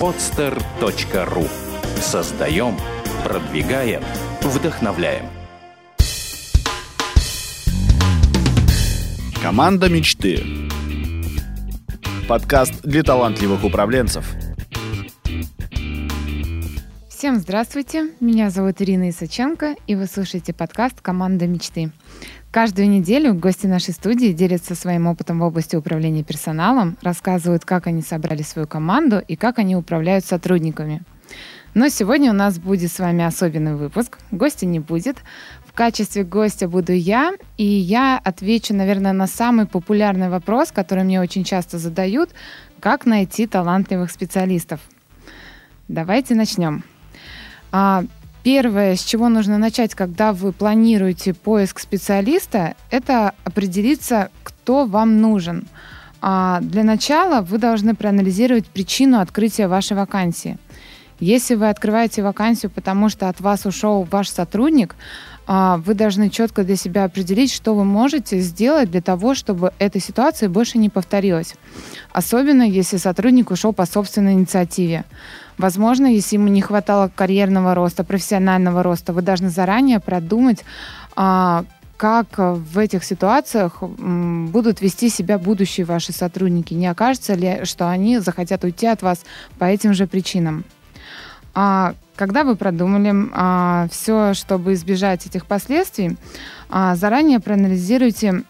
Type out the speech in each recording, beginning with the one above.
podster.ru Создаем, продвигаем, вдохновляем. Команда мечты. Подкаст для талантливых управленцев. Всем здравствуйте, меня зовут Ирина Исаченко, и вы слушаете подкаст «Команда мечты». Каждую неделю гости нашей студии делятся своим опытом в области управления персоналом, рассказывают, как они собрали свою команду и как они управляют сотрудниками. Но сегодня у нас будет с вами особенный выпуск. Гостя не будет. В качестве гостя буду я, и я отвечу, наверное, на самый популярный вопрос, который мне очень часто задают, как найти талантливых специалистов. Давайте начнем. Первое, с чего нужно начать, когда вы планируете поиск специалиста, это определиться, кто вам нужен. А для начала вы должны проанализировать причину открытия вашей вакансии. Если вы открываете вакансию, потому что от вас ушел ваш сотрудник, а, вы должны четко для себя определить, что вы можете сделать для того, чтобы эта ситуация больше не повторилась. Особенно, если сотрудник ушел по собственной инициативе. Возможно, если ему не хватало карьерного роста, профессионального роста, вы должны заранее продумать, а, как в этих ситуациях будут вести себя будущие ваши сотрудники. Не окажется ли, что они захотят уйти от вас по этим же причинам? А когда вы продумали а, все, чтобы избежать этих последствий, а, заранее проанализируйте,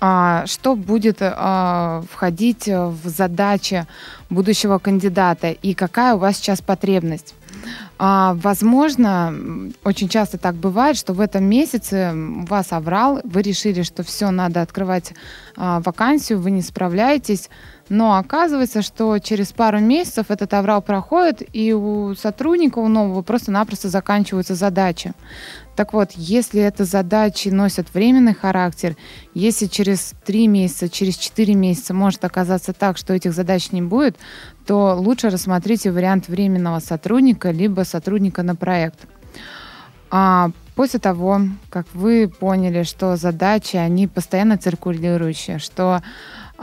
что будет а, входить в задачи будущего кандидата и какая у вас сейчас потребность. А, возможно, очень часто так бывает, что в этом месяце вас оврал, вы решили, что все, надо открывать а, вакансию, вы не справляетесь, но оказывается, что через пару месяцев этот аврал проходит, и у сотрудника, у нового просто-напросто заканчиваются задачи. Так вот, если это задачи носят временный характер, если через три месяца, через четыре месяца может оказаться так, что этих задач не будет, то лучше рассмотрите вариант временного сотрудника, либо сотрудника на проект. А после того, как вы поняли, что задачи, они постоянно циркулирующие, что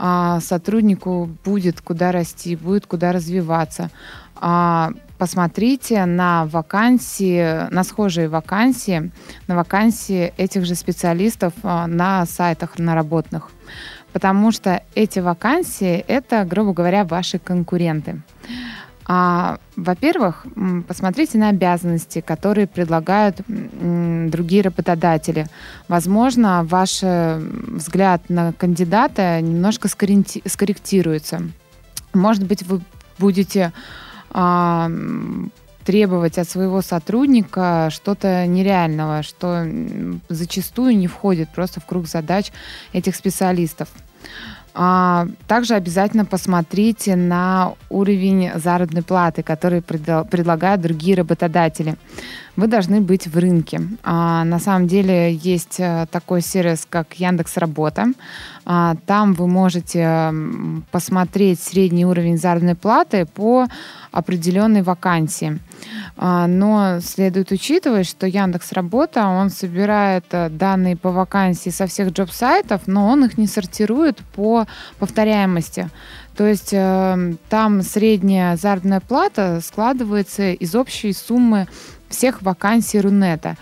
а, сотруднику будет куда расти, будет куда развиваться. А, посмотрите на вакансии, на схожие вакансии, на вакансии этих же специалистов а, на сайтах наработанных. Потому что эти вакансии — это, грубо говоря, ваши конкуренты. А, во-первых, посмотрите на обязанности, которые предлагают другие работодатели. Возможно, ваш э, взгляд на кандидата немножко скорректируется. Может быть, вы будете а, требовать от своего сотрудника что-то нереального, что зачастую не входит просто в круг задач этих специалистов. А, также обязательно посмотрите на уровень заработной платы, который предлагают другие работодатели. Вы должны быть в рынке. А, на самом деле есть э, такой сервис, как Яндекс Работа. А, там вы можете посмотреть средний уровень заработной платы по определенной вакансии. А, но следует учитывать, что Яндекс Работа, он собирает э, данные по вакансии со всех джоб-сайтов, но он их не сортирует по повторяемости. То есть э, там средняя заработная плата складывается из общей суммы всех вакансий Рунета.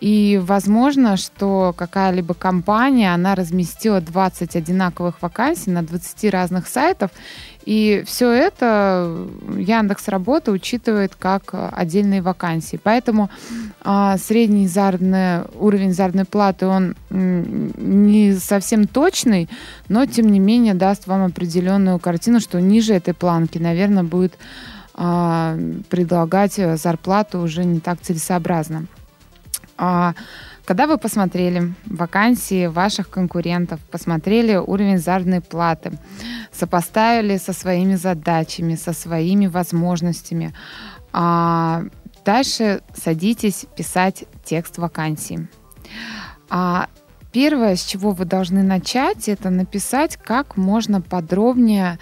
И возможно, что какая-либо компания, она разместила 20 одинаковых вакансий на 20 разных сайтов, и все это Яндекс Работа учитывает как отдельные вакансии. Поэтому а, средний заработный, уровень заработной платы, он не совсем точный, но тем не менее даст вам определенную картину, что ниже этой планки, наверное, будет а, предлагать зарплату уже не так целесообразно. А, когда вы посмотрели вакансии ваших конкурентов, посмотрели уровень заработной платы, сопоставили со своими задачами, со своими возможностями, а дальше садитесь писать текст вакансии. А первое, с чего вы должны начать, это написать как можно подробнее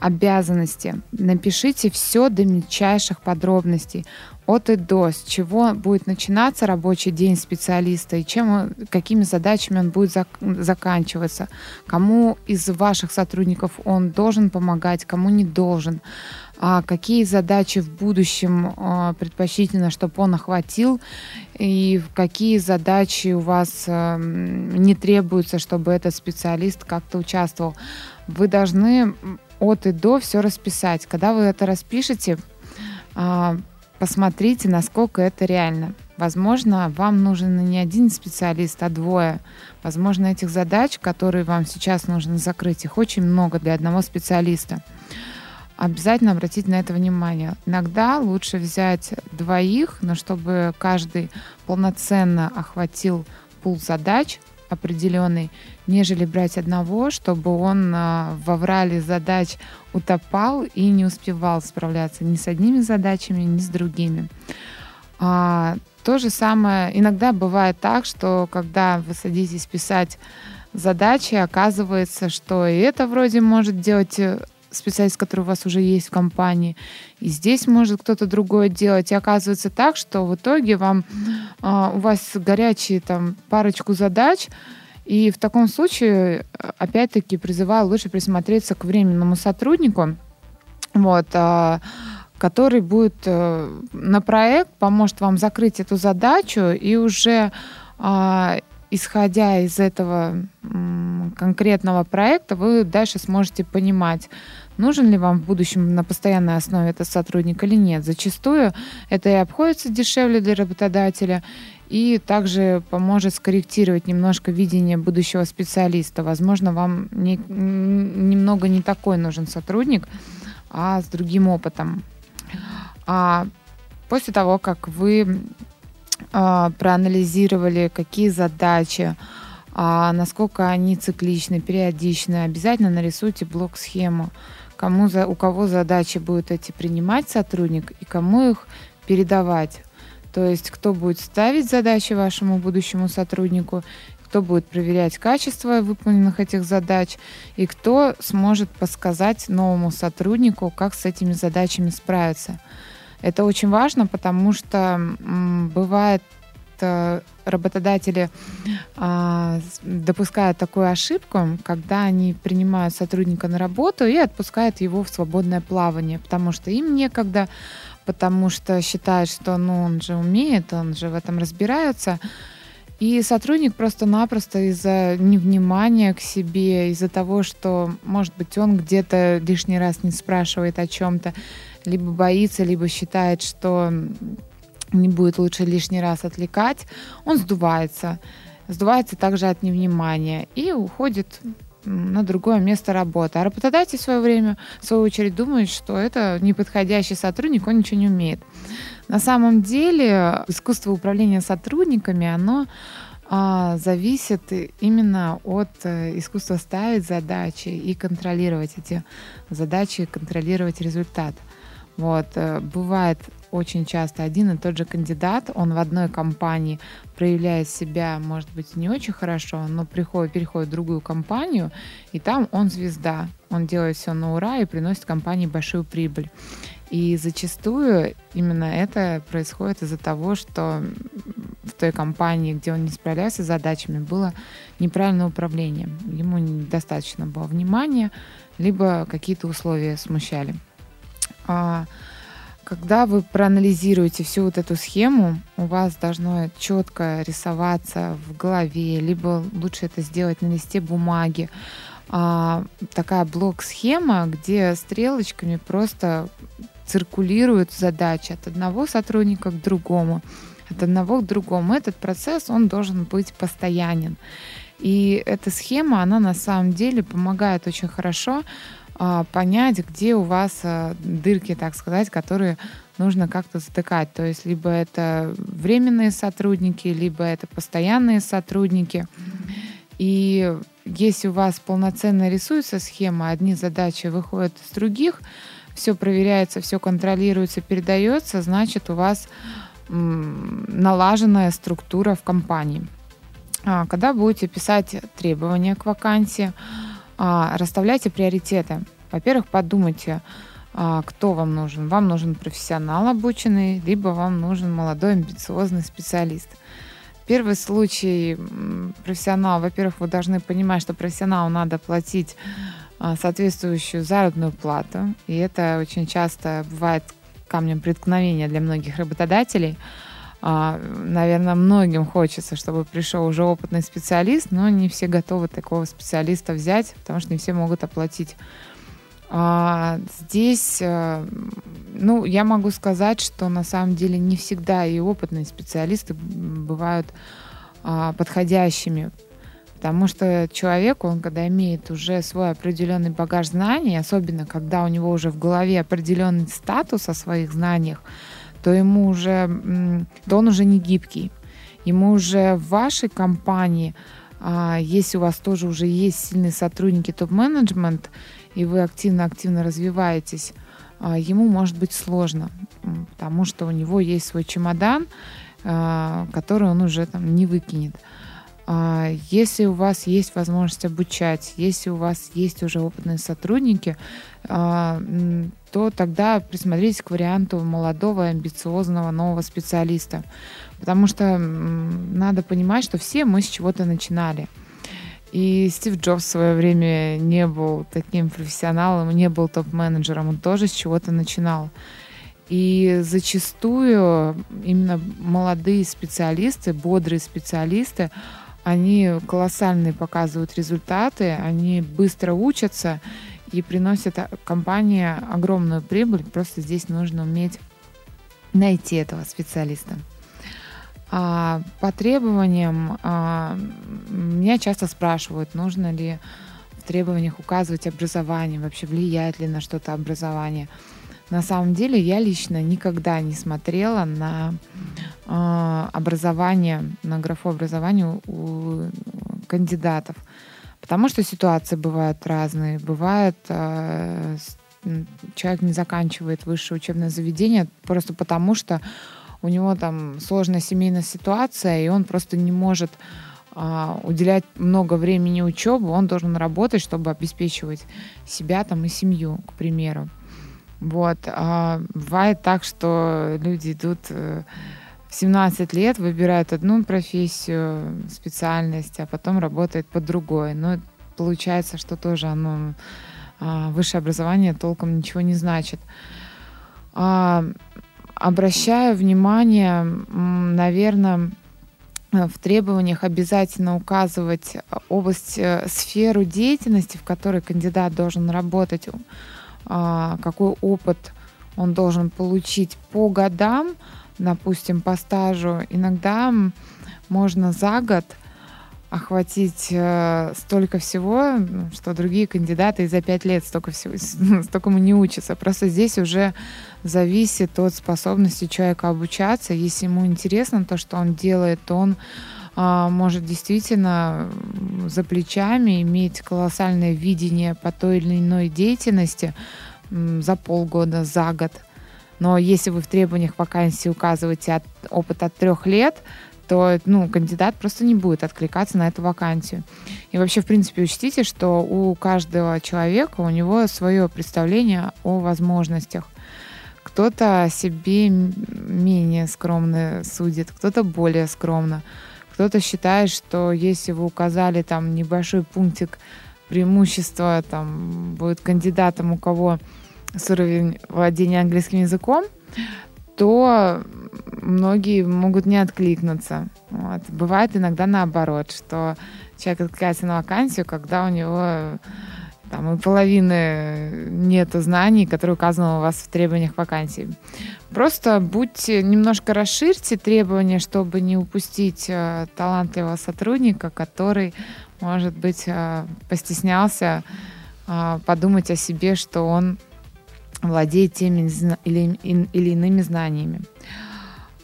обязанности. Напишите все до мельчайших подробностей от и до, с чего будет начинаться рабочий день специалиста и чем, какими задачами он будет зак заканчиваться, кому из ваших сотрудников он должен помогать, кому не должен, а какие задачи в будущем а, предпочтительно, чтобы он охватил, и какие задачи у вас а, не требуются, чтобы этот специалист как-то участвовал. Вы должны от и до все расписать. Когда вы это распишете, а, посмотрите, насколько это реально. Возможно, вам нужен не один специалист, а двое. Возможно, этих задач, которые вам сейчас нужно закрыть, их очень много для одного специалиста. Обязательно обратите на это внимание. Иногда лучше взять двоих, но чтобы каждый полноценно охватил пул задач определенный, нежели брать одного, чтобы он а, во врале задач утопал и не успевал справляться ни с одними задачами, ни с другими. А, то же самое, иногда бывает так, что когда вы садитесь писать задачи, оказывается, что и это вроде может делать э, специалист, который у вас уже есть в компании, и здесь может кто-то другой делать. И оказывается так, что в итоге вам э, у вас горячие там парочку задач, и в таком случае, э, опять-таки, призываю лучше присмотреться к временному сотруднику, вот, э, который будет э, на проект, поможет вам закрыть эту задачу и уже э, исходя из этого конкретного проекта, вы дальше сможете понимать, нужен ли вам в будущем на постоянной основе этот сотрудник или нет. Зачастую это и обходится дешевле для работодателя, и также поможет скорректировать немножко видение будущего специалиста. Возможно, вам не, немного не такой нужен сотрудник, а с другим опытом. А после того, как вы а, проанализировали, какие задачи, а, насколько они цикличны, периодичны, обязательно нарисуйте блок-схему, кому за, у кого задачи будут эти принимать сотрудник и кому их передавать. То есть кто будет ставить задачи вашему будущему сотруднику, кто будет проверять качество выполненных этих задач и кто сможет подсказать новому сотруднику, как с этими задачами справиться. Это очень важно, потому что бывает работодатели а, допускают такую ошибку, когда они принимают сотрудника на работу и отпускают его в свободное плавание, потому что им некогда, потому что считают, что ну, он же умеет, он же в этом разбирается. И сотрудник просто-напросто из-за невнимания к себе, из-за того, что, может быть, он где-то лишний раз не спрашивает о чем-то, либо боится, либо считает, что не будет лучше лишний раз отвлекать, он сдувается. Сдувается также от невнимания и уходит на другое место работы. А работодатель в свое время, в свою очередь, думает, что это неподходящий сотрудник, он ничего не умеет. На самом деле искусство управления сотрудниками, оно а, зависит именно от э, искусства ставить задачи и контролировать эти задачи, контролировать результат. Вот. Э, бывает очень часто один и тот же кандидат, он в одной компании проявляет себя, может быть, не очень хорошо, но приходит, переходит в другую компанию, и там он звезда. Он делает все на ура и приносит компании большую прибыль. И зачастую именно это происходит из-за того, что в той компании, где он не справлялся с задачами, было неправильное управление. Ему недостаточно было внимания, либо какие-то условия смущали. Когда вы проанализируете всю вот эту схему, у вас должно четко рисоваться в голове, либо лучше это сделать на листе бумаги. А, такая блок-схема, где стрелочками просто циркулируют задачи от одного сотрудника к другому, от одного к другому. Этот процесс, он должен быть постоянен. И эта схема, она на самом деле помогает очень хорошо понять, где у вас а, дырки, так сказать, которые нужно как-то затыкать. То есть либо это временные сотрудники, либо это постоянные сотрудники. И если у вас полноценно рисуется схема, одни задачи выходят из других, все проверяется, все контролируется, передается, значит у вас налаженная структура в компании. А, когда будете писать требования к вакансии, а, расставляйте приоритеты. Во-первых, подумайте, а, кто вам нужен. Вам нужен профессионал обученный, либо вам нужен молодой амбициозный специалист. Первый случай профессионал, во-первых, вы должны понимать, что профессионалу надо платить а, соответствующую заработную плату. И это очень часто бывает камнем преткновения для многих работодателей. А, наверное, многим хочется, чтобы пришел уже опытный специалист, но не все готовы такого специалиста взять, потому что не все могут оплатить. А, здесь, э, ну, я могу сказать, что на самом деле не всегда и опытные специалисты бывают а, подходящими, потому что человек, он когда имеет уже свой определенный багаж знаний, особенно когда у него уже в голове определенный статус о своих знаниях, то ему уже, то он уже не гибкий. Ему уже в вашей компании, а, если у вас тоже уже есть сильные сотрудники топ-менеджмент, и вы активно-активно развиваетесь, а, ему может быть сложно, потому что у него есть свой чемодан, а, который он уже там не выкинет. Если у вас есть возможность обучать, если у вас есть уже опытные сотрудники, то тогда присмотритесь к варианту молодого, амбициозного, нового специалиста. Потому что надо понимать, что все мы с чего-то начинали. И Стив Джобс в свое время не был таким профессионалом, не был топ-менеджером, он тоже с чего-то начинал. И зачастую именно молодые специалисты, бодрые специалисты, они колоссальные показывают результаты, они быстро учатся, и приносит компании огромную прибыль. Просто здесь нужно уметь найти этого специалиста. А по требованиям а, меня часто спрашивают, нужно ли в требованиях указывать образование, вообще влияет ли на что-то образование. На самом деле я лично никогда не смотрела на э, образование, на графу образования у кандидатов. Потому что ситуации бывают разные. Бывает, э, человек не заканчивает высшее учебное заведение просто потому, что у него там сложная семейная ситуация, и он просто не может э, уделять много времени учебе, он должен работать, чтобы обеспечивать себя там и семью, к примеру. Вот. А бывает так, что люди идут э, 17 лет выбирают одну профессию, специальность, а потом работает по другой. Но получается, что тоже оно а, высшее образование толком ничего не значит. А, обращаю внимание, наверное, в требованиях обязательно указывать область, э, сферу деятельности, в которой кандидат должен работать, а, какой опыт он должен получить по годам, допустим, по стажу, иногда можно за год охватить э, столько всего, что другие кандидаты и за пять лет столько всего, столько не учатся. Просто здесь уже зависит от способности человека обучаться. Если ему интересно то, что он делает, то он э, может действительно за плечами иметь колоссальное видение по той или иной деятельности э, за полгода, за год. Но если вы в требованиях вакансии указываете от, опыт от трех лет, то ну, кандидат просто не будет откликаться на эту вакансию. И вообще, в принципе, учтите, что у каждого человека у него свое представление о возможностях. Кто-то себе менее скромно судит, кто-то более скромно. Кто-то считает, что если вы указали там небольшой пунктик преимущества, там будет кандидатом, у кого с уровень владения английским языком, то многие могут не откликнуться. Вот. Бывает иногда наоборот, что человек откликается на вакансию, когда у него там и половины нет знаний, которые указаны у вас в требованиях вакансии. Просто будьте, немножко расширьте требования, чтобы не упустить э, талантливого сотрудника, который, может быть, э, постеснялся э, подумать о себе, что он владеет теми или, или иными знаниями.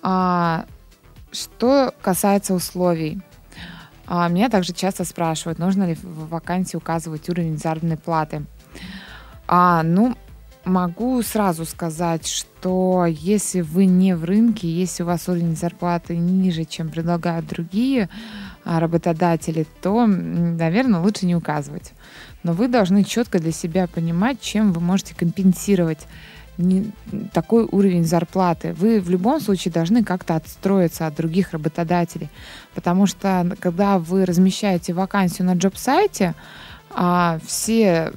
А, что касается условий, а, меня также часто спрашивают, нужно ли в вакансии указывать уровень заработной платы. А, ну, могу сразу сказать, что если вы не в рынке, если у вас уровень зарплаты ниже, чем предлагают другие а, работодатели, то, наверное, лучше не указывать. Но вы должны четко для себя понимать, чем вы можете компенсировать не, такой уровень зарплаты. Вы в любом случае должны как-то отстроиться от других работодателей. Потому что когда вы размещаете вакансию на джоб-сайте, а все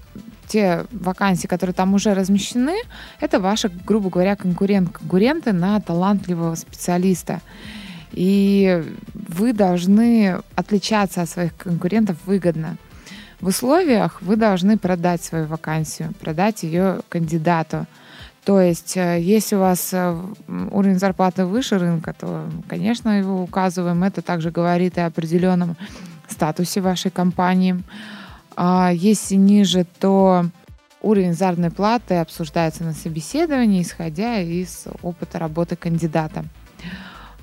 те вакансии, которые там уже размещены, это ваши, грубо говоря, конкурент, конкуренты на талантливого специалиста. И вы должны отличаться от своих конкурентов выгодно. В условиях вы должны продать свою вакансию, продать ее кандидату. То есть, э, если у вас э, уровень зарплаты выше рынка, то, конечно, его указываем. Это также говорит и о определенном статусе вашей компании. А если ниже, то уровень заработной платы обсуждается на собеседовании, исходя из опыта работы кандидата.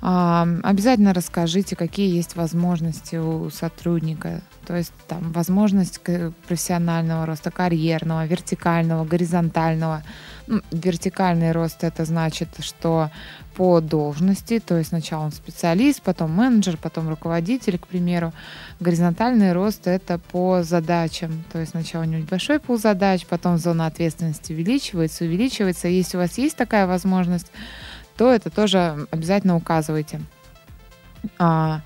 Обязательно расскажите, какие есть возможности у сотрудника. То есть там возможность профессионального роста, карьерного, вертикального, горизонтального. Ну, вертикальный рост это значит, что по должности, то есть сначала он специалист, потом менеджер, потом руководитель, к примеру. Горизонтальный рост это по задачам, то есть сначала у него большой пул задач, потом зона ответственности увеличивается, увеличивается. Если у вас есть такая возможность, то это тоже обязательно указывайте. А,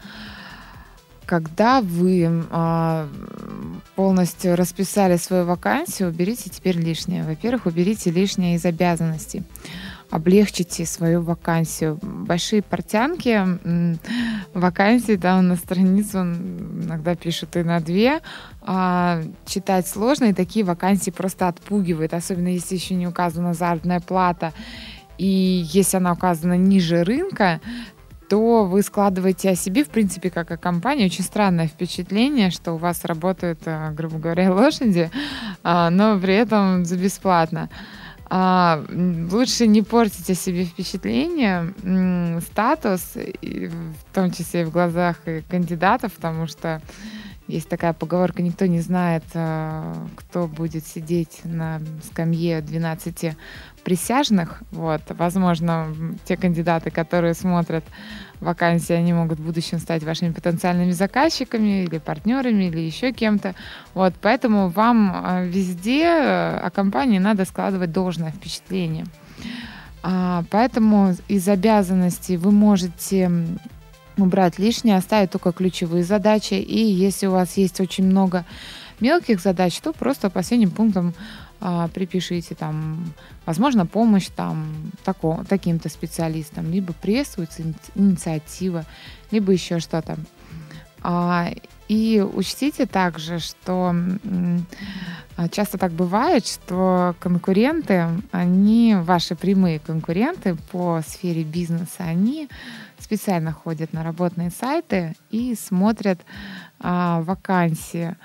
когда вы а, полностью расписали свою вакансию, уберите теперь лишнее. Во-первых, уберите лишнее из обязанностей. Облегчите свою вакансию. Большие портянки вакансии там на страницу иногда пишут и на две. А, читать сложно, и такие вакансии просто отпугивают, особенно если еще не указана заработная плата и если она указана ниже рынка, то вы складываете о себе, в принципе, как о компании, очень странное впечатление, что у вас работают, э, грубо говоря, лошади, а, но при этом за бесплатно. А, лучше не портить о себе впечатление, статус, в том числе и в глазах кандидатов, потому что есть такая поговорка, никто не знает, э, кто будет сидеть на скамье 12 присяжных. Вот. Возможно, те кандидаты, которые смотрят вакансии, они могут в будущем стать вашими потенциальными заказчиками или партнерами, или еще кем-то. Вот. Поэтому вам э, везде э, о компании надо складывать должное впечатление. А, поэтому из обязанностей вы можете убрать лишнее, оставить только ключевые задачи. И если у вас есть очень много мелких задач, то просто последним пунктом а, припишите там, возможно, помощь там тако, таким-то специалистам, либо приветствуется инициатива, либо еще что-то. А, и учтите также, что а, часто так бывает, что конкуренты, они, ваши прямые конкуренты по сфере бизнеса, они специально ходят на работные сайты и смотрят а, вакансии,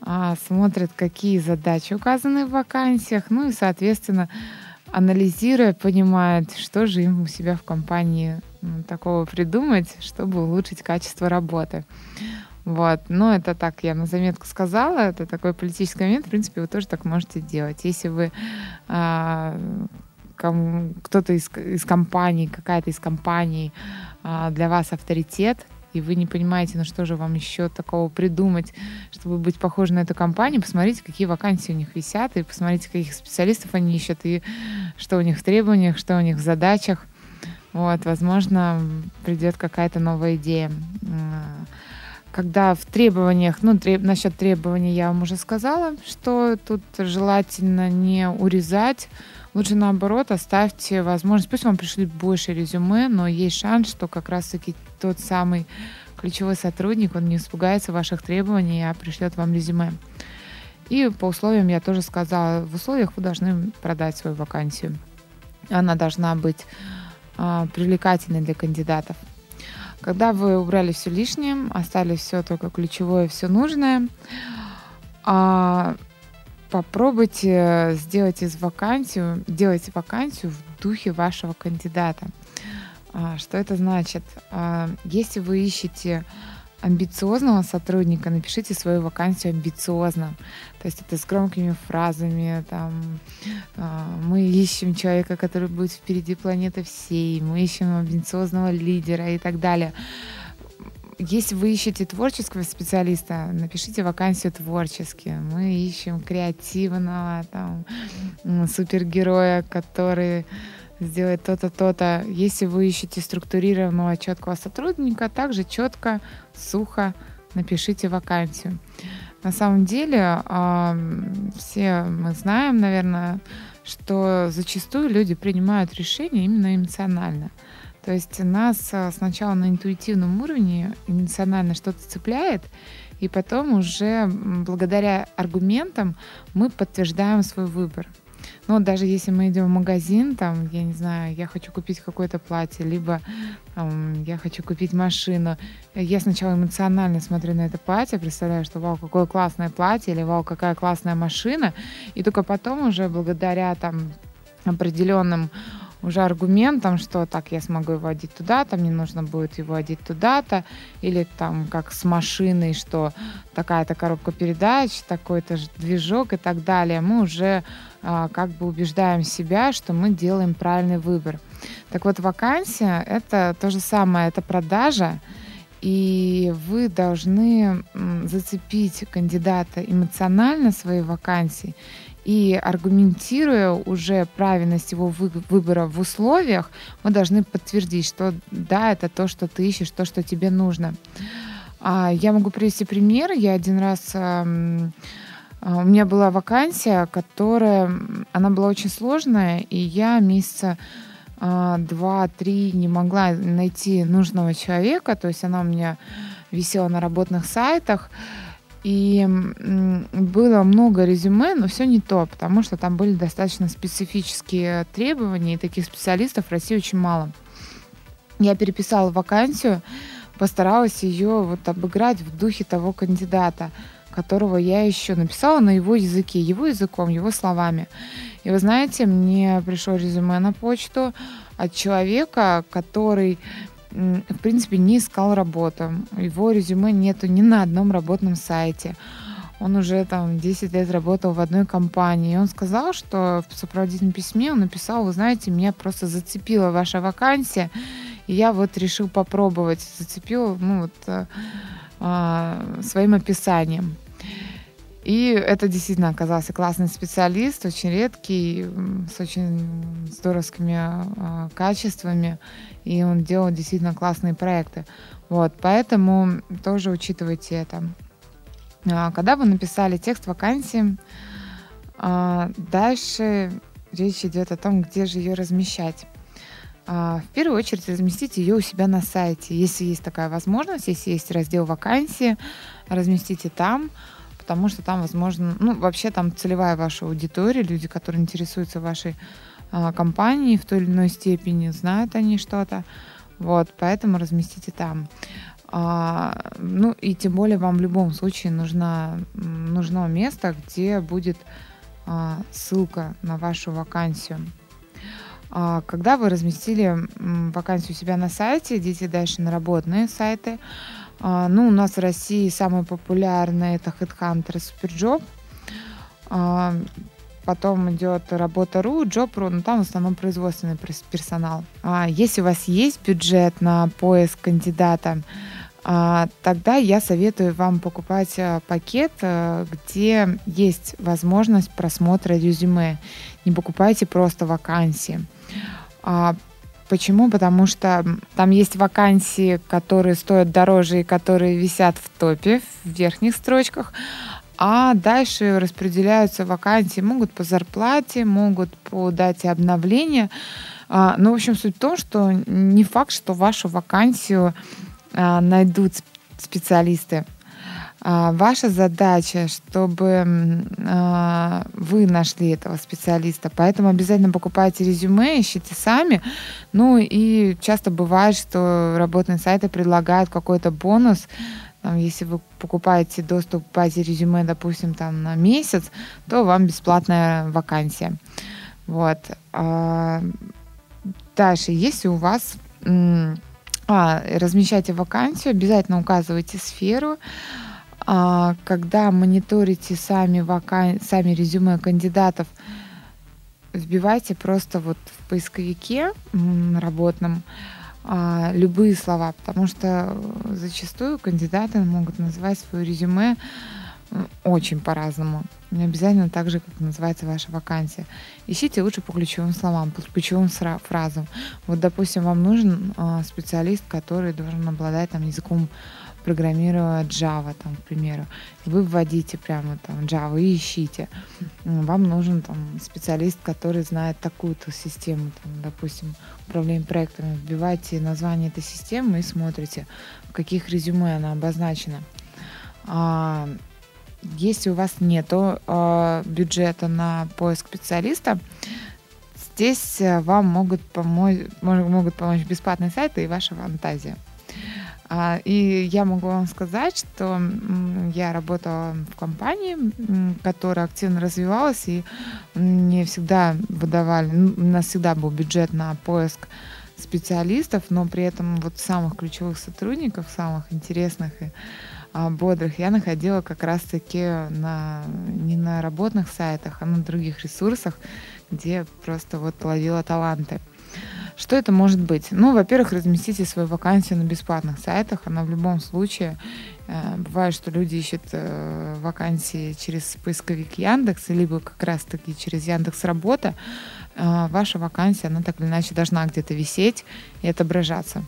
а, смотрят, какие задачи указаны в вакансиях, ну и, соответственно, анализируя, понимают, что же им у себя в компании такого придумать, чтобы улучшить качество работы. Вот. Но это так, я на заметку сказала, это такой политический момент, в принципе, вы тоже так можете делать. Если вы а, кто-то из, из компаний, какая-то из компаний а, для вас авторитет, и вы не понимаете, ну что же вам еще такого придумать, чтобы быть похожим на эту компанию, посмотрите, какие вакансии у них висят, и посмотрите, каких специалистов они ищут, и что у них в требованиях, что у них в задачах. Вот, возможно, придет какая-то новая идея когда в требованиях, ну, треб, насчет требований я вам уже сказала, что тут желательно не урезать, лучше наоборот оставьте возможность, пусть вам пришли больше резюме, но есть шанс, что как раз-таки тот самый ключевой сотрудник, он не испугается ваших требований, а пришлет вам резюме. И по условиям я тоже сказала, в условиях вы должны продать свою вакансию. Она должна быть а, привлекательной для кандидатов. Когда вы убрали все лишнее, оставили все только ключевое, все нужное, а, попробуйте сделать из вакансию, делайте вакансию в духе вашего кандидата. А, что это значит? А, если вы ищете амбициозного сотрудника, напишите свою вакансию амбициозно. То есть это с громкими фразами, там, э, мы ищем человека, который будет впереди планеты всей, мы ищем амбициозного лидера и так далее. Если вы ищете творческого специалиста, напишите вакансию творчески. Мы ищем креативного, там, супергероя, который сделать то-то, то-то. Если вы ищете структурированного, четкого сотрудника, также четко, сухо напишите вакансию. На самом деле, все мы знаем, наверное, что зачастую люди принимают решения именно эмоционально. То есть нас а, сначала на интуитивном уровне эмоционально что-то цепляет, и потом уже благодаря аргументам мы подтверждаем свой выбор. Ну, даже если мы идем в магазин, там, я не знаю, я хочу купить какое-то платье, либо там, я хочу купить машину, я сначала эмоционально смотрю на это платье, представляю, что вау, какое классное платье, или вау, какая классная машина, и только потом уже благодаря там определенным уже аргументом, что так я смогу его одеть туда-то, мне нужно будет его одеть туда-то, или там как с машиной, что такая-то коробка передач, такой-то движок и так далее. Мы уже как бы убеждаем себя, что мы делаем правильный выбор. Так вот, вакансия — это то же самое, это продажа, и вы должны зацепить кандидата эмоционально своей вакансии и аргументируя уже правильность его выбора в условиях, мы должны подтвердить, что да, это то, что ты ищешь, то, что тебе нужно. А Я могу привести пример. Я один раз а, у меня была вакансия, которая, она была очень сложная, и я месяца а, два-три не могла найти нужного человека, то есть она у меня висела на работных сайтах, и было много резюме, но все не то, потому что там были достаточно специфические требования, и таких специалистов в России очень мало. Я переписала вакансию, постаралась ее вот обыграть в духе того кандидата, которого я еще написала на его языке, его языком, его словами. И вы знаете, мне пришло резюме на почту от человека, который в принципе, не искал работу. Его резюме нету ни на одном работном сайте. Он уже там 10 лет работал в одной компании. И он сказал, что в сопроводительном письме он написал, вы знаете, меня просто зацепила ваша вакансия, и я вот решил попробовать. Зацепил ну, вот, э, э, своим описанием. И это действительно оказался классный специалист, очень редкий, с очень здоровскими э, качествами и он делал действительно классные проекты. Вот, поэтому тоже учитывайте это. А, когда вы написали текст вакансии, а, дальше речь идет о том, где же ее размещать. А, в первую очередь разместите ее у себя на сайте. Если есть такая возможность, если есть раздел вакансии, разместите там, потому что там, возможно, ну, вообще там целевая ваша аудитория, люди, которые интересуются вашей а, компании в той или иной степени, знают они что-то. Вот, поэтому разместите там. А, ну и тем более вам в любом случае нужна, нужно место, где будет а, ссылка на вашу вакансию. А, когда вы разместили вакансию у себя на сайте, идите дальше на работные сайты. А, ну, у нас в России самые популярные это Headhunter и Superjob. А, потом идет работа.ру, Job.ru, но там в основном производственный персонал. А если у вас есть бюджет на поиск кандидата, тогда я советую вам покупать а, пакет, а, где есть возможность просмотра резюме. Не покупайте просто вакансии. Почему? Потому что там есть вакансии, которые стоят дороже и которые висят в топе, в верхних строчках, а дальше распределяются вакансии, могут по зарплате, могут по дате обновления. А, ну, в общем, суть в том, что не факт, что вашу вакансию а, найдут специалисты. А, ваша задача, чтобы вы нашли этого специалиста. Поэтому обязательно покупайте резюме, ищите сами. Ну и часто бывает, что работные сайты предлагают какой-то бонус там, если вы покупаете доступ к базе резюме, допустим, там на месяц, то вам бесплатная вакансия. Вот. А, дальше, если у вас а, размещаете вакансию, обязательно указывайте сферу. А, когда мониторите сами, вакан... сами резюме кандидатов, вбивайте просто вот в поисковике работном а, любые слова, потому что зачастую кандидаты могут называть свое резюме очень по-разному. Не обязательно так же, как называется ваша вакансия. Ищите лучше по ключевым словам, по ключевым фразам. Вот, допустим, вам нужен а, специалист, который должен обладать там языком программировать Java, там, к примеру. Вы вводите прямо там Java и ищите. Вам нужен там специалист, который знает такую-то систему, там, допустим, управление проектами. Вбивайте название этой системы и смотрите, в каких резюме она обозначена. А, если у вас нет а, бюджета на поиск специалиста, здесь э, вам могут помочь, могут помочь бесплатные сайты и ваша фантазия. А, и я могу вам сказать, что я работала в компании, которая активно развивалась, и мне всегда выдавали, у нас всегда был бюджет на поиск специалистов, но при этом вот самых ключевых сотрудников, самых интересных и а, бодрых я находила как раз-таки на, не на работных сайтах, а на других ресурсах, где просто вот ловила таланты. Что это может быть? Ну, во-первых, разместите свою вакансию на бесплатных сайтах. Она в любом случае э, бывает, что люди ищут э, вакансии через поисковик Яндекс, либо как раз-таки через Яндекс Работа. Э, ваша вакансия, она так или иначе должна где-то висеть и отображаться.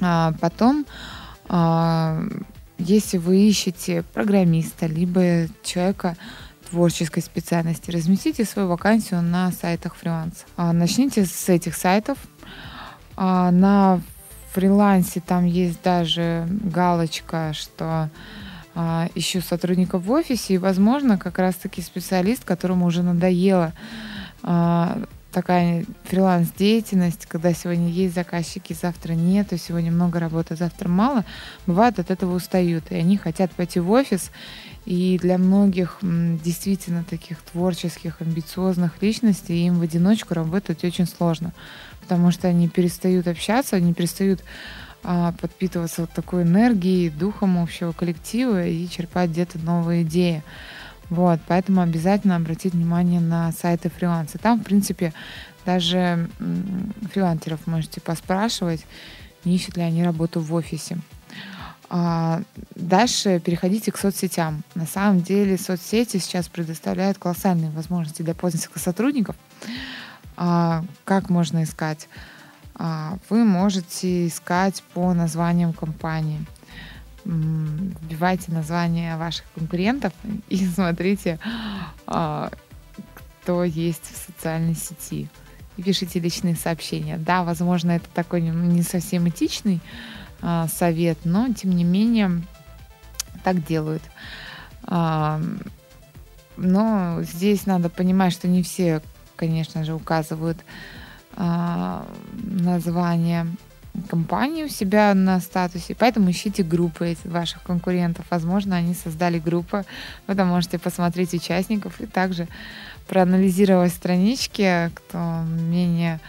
А потом, а, если вы ищете программиста, либо человека, творческой специальности, разместите свою вакансию на сайтах фриланс. А, начните с этих сайтов. А, на фрилансе там есть даже галочка, что а, ищу сотрудников в офисе, и, возможно, как раз-таки специалист, которому уже надоело такая фриланс-деятельность, когда сегодня есть заказчики, завтра нет, и сегодня много работы, завтра мало, бывает от этого устают, и они хотят пойти в офис, и для многих действительно таких творческих, амбициозных личностей им в одиночку работать очень сложно, потому что они перестают общаться, они перестают а, подпитываться вот такой энергией, духом общего коллектива и черпать где-то новые идеи. Вот, поэтому обязательно обратить внимание на сайты фриланса. Там, в принципе, даже фрилансеров можете поспрашивать, не ищут ли они работу в офисе. А дальше переходите к соцсетям. На самом деле соцсети сейчас предоставляют колоссальные возможности для познанских сотрудников. А как можно искать? А вы можете искать по названиям компании вбивайте названия ваших конкурентов и смотрите, кто есть в социальной сети. И пишите личные сообщения. Да, возможно, это такой не совсем этичный а, совет, но тем не менее так делают. А, но здесь надо понимать, что не все, конечно же, указывают название компании у себя на статусе, поэтому ищите группы ваших конкурентов. Возможно, они создали группы, вы там можете посмотреть участников и также проанализировать странички, кто менее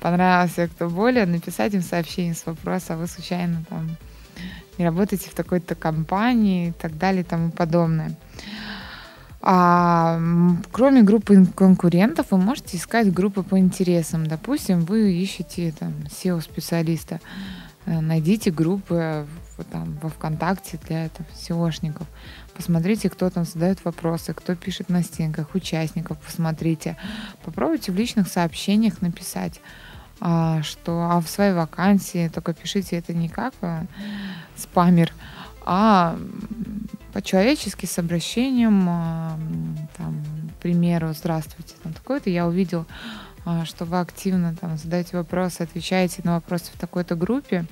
понравился, кто более, написать им сообщение с вопросом, а вы случайно там не работаете в такой-то компании и так далее и тому подобное. А, кроме группы конкурентов, вы можете искать группы по интересам. Допустим, вы ищете там SEO-специалиста. Э, найдите группы там, во ВКонтакте для этого SEOшников. Посмотрите, кто там задает вопросы, кто пишет на стенках, участников посмотрите. Попробуйте в личных сообщениях написать, а, что а в своей вакансии только пишите это не как а, спамер, а по-человечески с обращением, а, там, к примеру, здравствуйте, там такое-то, я увидел, а, что вы активно там задаете вопросы, отвечаете на вопросы в такой-то группе.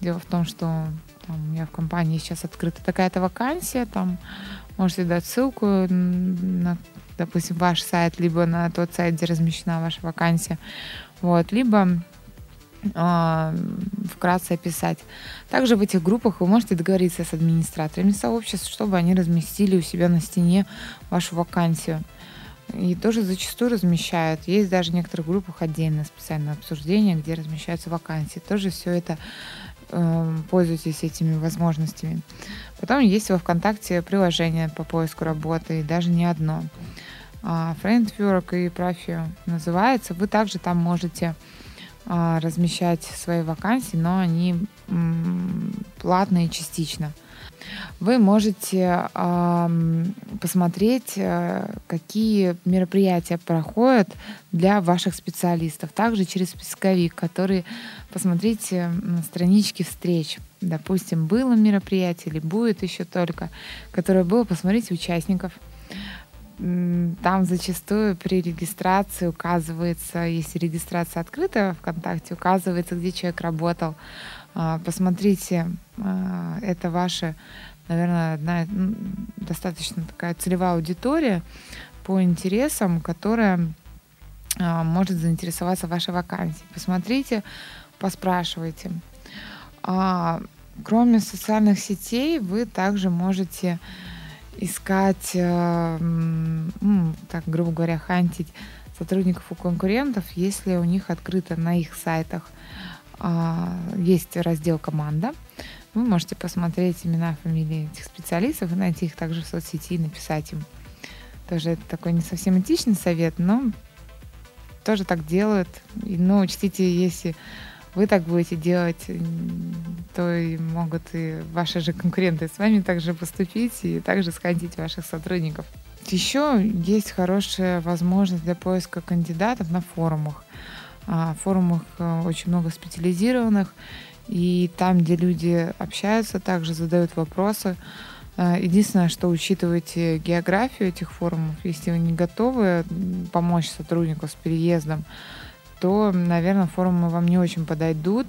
Дело в том, что там, у меня в компании сейчас открыта такая-то вакансия, там можете дать ссылку на, допустим, ваш сайт, либо на тот сайт, где размещена ваша вакансия, вот, либо а, вкратце описать. Также в этих группах вы можете договориться с администраторами сообществ, чтобы они разместили у себя на стене вашу вакансию. И тоже зачастую размещают. Есть даже в некоторых группах отдельное специальное обсуждение, где размещаются вакансии. Тоже все это э, пользуйтесь этими возможностями. Потом есть во ВКонтакте приложение по поиску работы, и даже не одно. А, Friendwork и Profio называется. Вы также там можете размещать свои вакансии, но они платные частично. Вы можете э, посмотреть, э, какие мероприятия проходят для ваших специалистов. Также через поисковик, который посмотрите на странички встреч. Допустим, было мероприятие или будет еще только, которое было, посмотрите участников. Там зачастую при регистрации указывается, если регистрация открыта ВКонтакте, указывается, где человек работал. А, посмотрите, а, это ваша, наверное, одна достаточно такая целевая аудитория по интересам, которая а, может заинтересоваться вашей вакансией. Посмотрите, поспрашивайте. Кроме социальных сетей, вы также можете искать, ну, так грубо говоря, хантить сотрудников у конкурентов, если у них открыто на их сайтах а, есть раздел «Команда». Вы можете посмотреть имена, фамилии этих специалистов и найти их также в соцсети и написать им. Тоже это такой не совсем этичный совет, но тоже так делают. И, ну, учтите, если вы так будете делать, то и могут и ваши же конкуренты с вами также поступить и также сходить ваших сотрудников. Еще есть хорошая возможность для поиска кандидатов на форумах. А, форумах э, очень много специализированных, и там, где люди общаются, также задают вопросы. Э, единственное, что учитывайте географию этих форумов. Если вы не готовы помочь сотруднику с переездом, то, наверное, форумы вам не очень подойдут,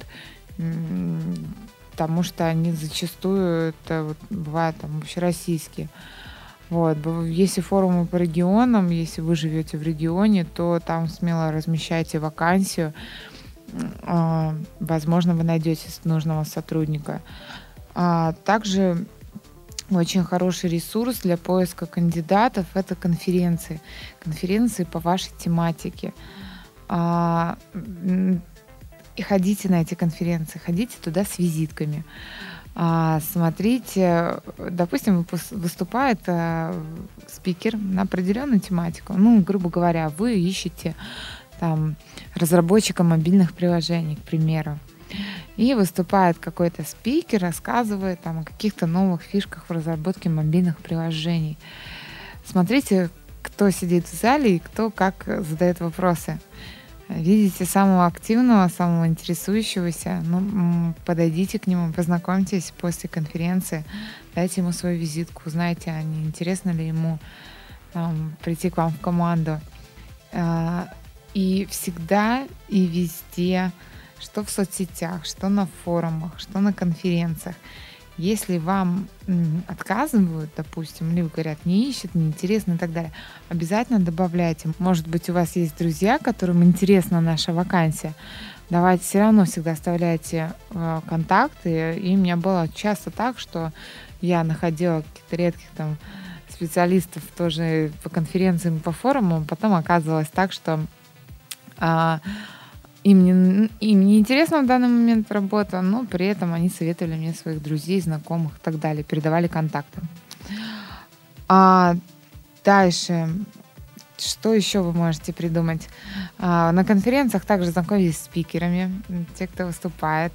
потому что они зачастую, это вот бывают там общероссийские. Вот. Если форумы по регионам, если вы живете в регионе, то там смело размещайте вакансию. А, возможно, вы найдете нужного сотрудника. А также очень хороший ресурс для поиска кандидатов – это конференции. Конференции по вашей тематике. А, и ходите на эти конференции, ходите туда с визитками. А, смотрите, допустим, выступает а, спикер на определенную тематику. Ну, грубо говоря, вы ищете там разработчика мобильных приложений, к примеру. И выступает какой-то спикер, рассказывает там о каких-то новых фишках в разработке мобильных приложений. Смотрите, кто сидит в зале и кто как задает вопросы видите самого активного, самого интересующегося, ну, подойдите к нему, познакомьтесь после конференции, дайте ему свою визитку, узнайте, а не интересно ли ему там, прийти к вам в команду. А, и всегда и везде, что в соцсетях, что на форумах, что на конференциях, если вам отказывают, допустим, либо говорят, не ищет, неинтересно и так далее, обязательно добавляйте. Может быть, у вас есть друзья, которым интересна наша вакансия. Давайте все равно всегда оставляйте э, контакты. И у меня было часто так, что я находила каких-то редких там специалистов тоже по конференциям, по форумам. Потом оказывалось так, что а, им не, им не интересна в данный момент работа, но при этом они советовали мне своих друзей, знакомых и так далее, передавали контакты. А дальше, что еще вы можете придумать? А, на конференциях также знакомитесь с спикерами, те, кто выступает,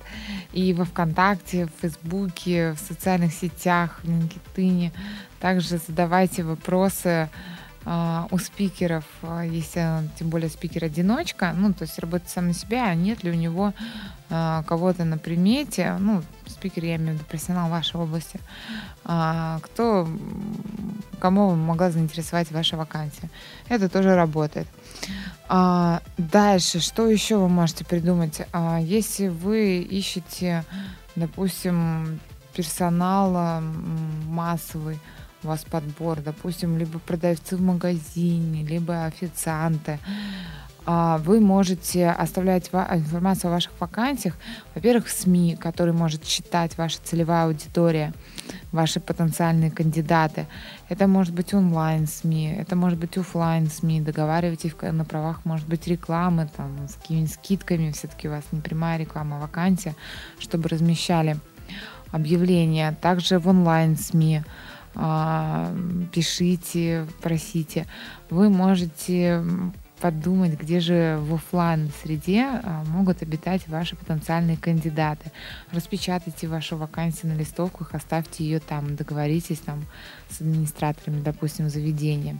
и во ВКонтакте, в Фейсбуке, в социальных сетях, в LinkedIn. Также задавайте вопросы, у спикеров, а, если тем более спикер-одиночка, ну, то есть работает сам на себя, а нет ли у него а, кого-то на примете, ну, спикер, я имею в виду профессионал вашей области, кто, кому могла заинтересовать ваша вакансия. Это тоже работает. Дальше, что еще вы можете придумать? Если вы ищете, допустим, персонал массовый, у вас подбор, допустим, либо продавцы в магазине, либо официанты, а, вы можете оставлять информацию о ваших вакансиях, во-первых, в СМИ, которые может читать ваша целевая аудитория, ваши потенциальные кандидаты. Это может быть онлайн-СМИ, это может быть офлайн СМИ. Договаривайтесь на правах, может быть, рекламы, там, с какими-нибудь скидками, все-таки у вас не прямая реклама, а вакансия, чтобы размещали объявления. Также в онлайн-СМИ а, пишите, просите. Вы можете подумать, где же в офлайн среде а, могут обитать ваши потенциальные кандидаты. Распечатайте вашу вакансию на листовках, оставьте ее там, договоритесь там с администраторами, допустим, заведения.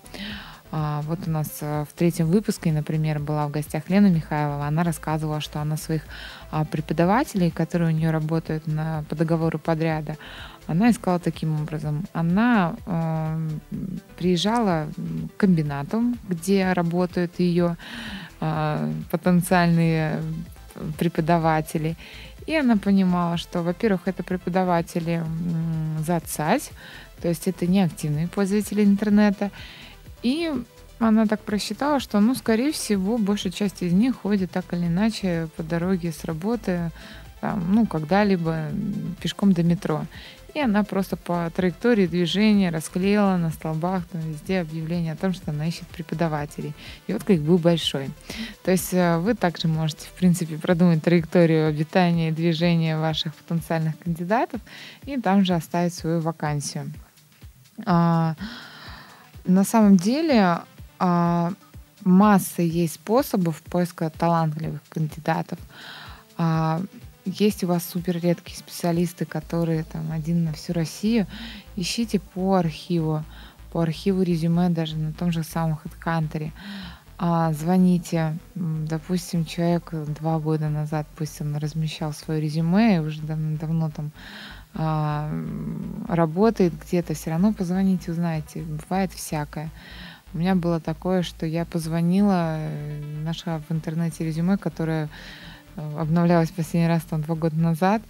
А, вот у нас в третьем выпуске, например, была в гостях Лена Михайлова. Она рассказывала, что она своих преподавателей, которые у нее работают на, по договору подряда, она искала таким образом. Она э, приезжала к комбинатам, где работают ее э, потенциальные преподаватели. И она понимала, что, во-первых, это преподаватели за цать, то есть это не активные пользователи интернета. И она так просчитала, что, ну, скорее всего, большая часть из них ходит так или иначе по дороге с работы, там, ну, когда-либо пешком до метро. И она просто по траектории движения расклеила на столбах там везде объявление о том, что она ищет преподавателей. И отклик был большой. То есть э, вы также можете, в принципе, продумать траекторию обитания и движения ваших потенциальных кандидатов и там же оставить свою вакансию. На самом деле а, масса есть способов поиска талантливых кандидатов. А, есть у вас супер редкие специалисты, которые там один на всю Россию, ищите по архиву, по архиву резюме даже на том же самом HeadHunter. А, звоните, допустим, человек два года назад, пусть он размещал свое резюме и уже давно, давно там а, работает где-то, все равно позвоните, узнаете. Бывает всякое. У меня было такое, что я позвонила, э, нашла в интернете резюме, которое обновлялась последний раз там два года назад.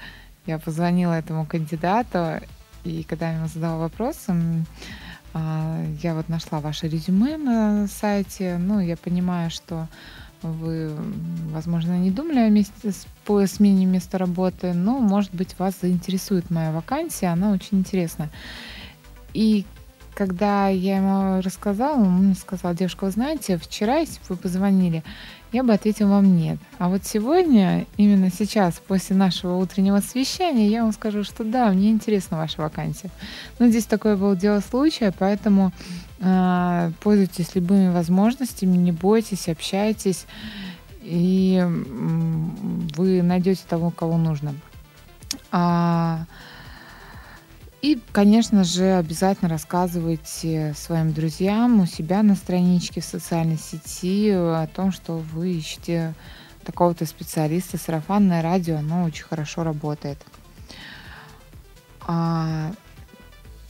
Я позвонила этому кандидату, и когда я ему задала вопрос, а, я вот нашла ваше резюме на сайте, ну, я понимаю, что вы, возможно, не думали о месте, по смене места работы, но, может быть, вас заинтересует моя вакансия, она очень интересна. И когда я ему рассказала, он сказал, девушка, вы знаете, вчера, если бы вы позвонили, я бы ответил вам нет. А вот сегодня, именно сейчас, после нашего утреннего освещения, я вам скажу, что да, мне интересна ваша вакансия. Но здесь такое было дело случая, поэтому э, пользуйтесь любыми возможностями, не бойтесь, общайтесь, и вы найдете того, кого нужно. А, и, конечно же, обязательно рассказывайте своим друзьям у себя на страничке в социальной сети о том, что вы ищете такого-то специалиста. Сарафанное радио, оно очень хорошо работает. А,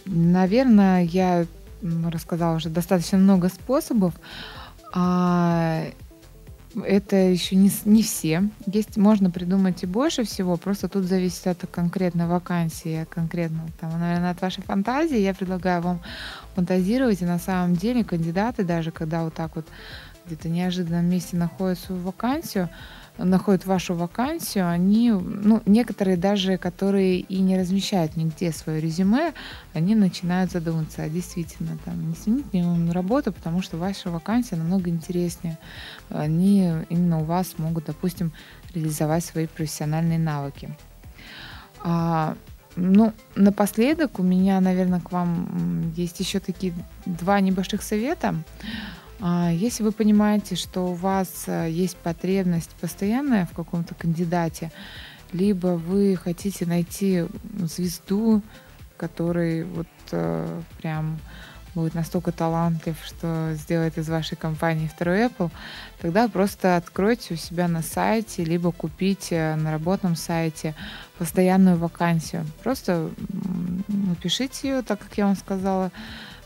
наверное, я рассказала уже достаточно много способов. А, это еще не, не все. Есть, можно придумать и больше всего, просто тут зависит от конкретной вакансии, конкретно, там, наверное, от вашей фантазии. Я предлагаю вам фантазировать, и на самом деле кандидаты, даже когда вот так вот где-то неожиданном месте находят свою вакансию, находят вашу вакансию, они, ну, некоторые даже, которые и не размещают нигде свое резюме, они начинают задуматься, а действительно, там, не сменить мне работу, потому что ваша вакансия намного интереснее. Они именно у вас могут, допустим, реализовать свои профессиональные навыки. А, ну, напоследок у меня, наверное, к вам есть еще такие два небольших совета. Если вы понимаете, что у вас э, есть потребность постоянная в каком-то кандидате, либо вы хотите найти звезду, который вот э, прям будет настолько талантлив, что сделает из вашей компании второй Apple, тогда просто откройте у себя на сайте, либо купите на работном сайте постоянную вакансию. Просто напишите ее, так как я вам сказала,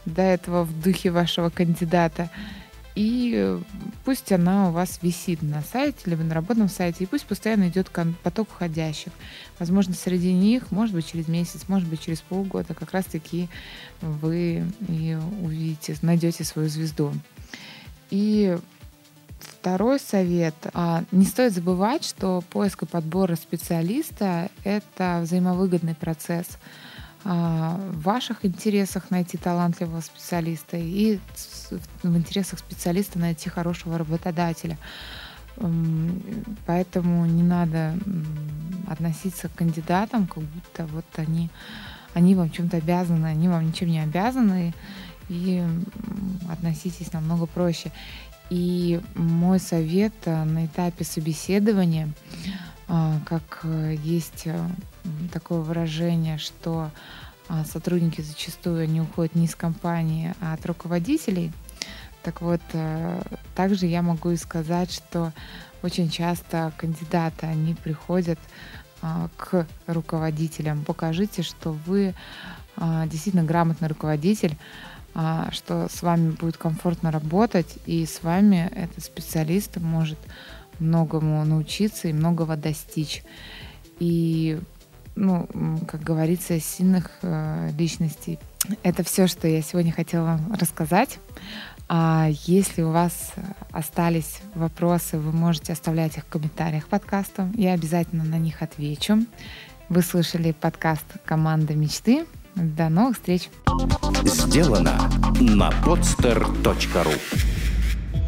до этого в духе вашего кандидата. И пусть она у вас висит на сайте, либо на работном сайте, и пусть постоянно идет поток входящих. Возможно, среди них, может быть, через месяц, может быть, через полгода как раз-таки вы и увидите, найдете свою звезду. И второй совет. А, не стоит забывать, что поиск и подбор специалиста — это взаимовыгодный процесс. А, в ваших интересах найти талантливого специалиста и в интересах специалиста найти хорошего работодателя. Поэтому не надо относиться к кандидатам, как будто вот они, они вам чем-то обязаны, они вам ничем не обязаны, и относитесь намного проще. И мой совет э, на этапе собеседования, как э, есть э, такое выражение, что а, сотрудники зачастую не уходят не из компании, а от руководителей. Так вот, также я могу и сказать, что очень часто кандидаты, они приходят а, к руководителям. Покажите, что вы действительно грамотный руководитель, а, что с вами будет комфортно работать, и с вами этот специалист может многому научиться и многого достичь. И, ну, как говорится, сильных э, личностей. Это все, что я сегодня хотела вам рассказать. А если у вас остались вопросы, вы можете оставлять их в комментариях подкаста. Я обязательно на них отвечу. Вы слышали подкаст «Команда мечты». До новых встреч. Сделано на podster.ru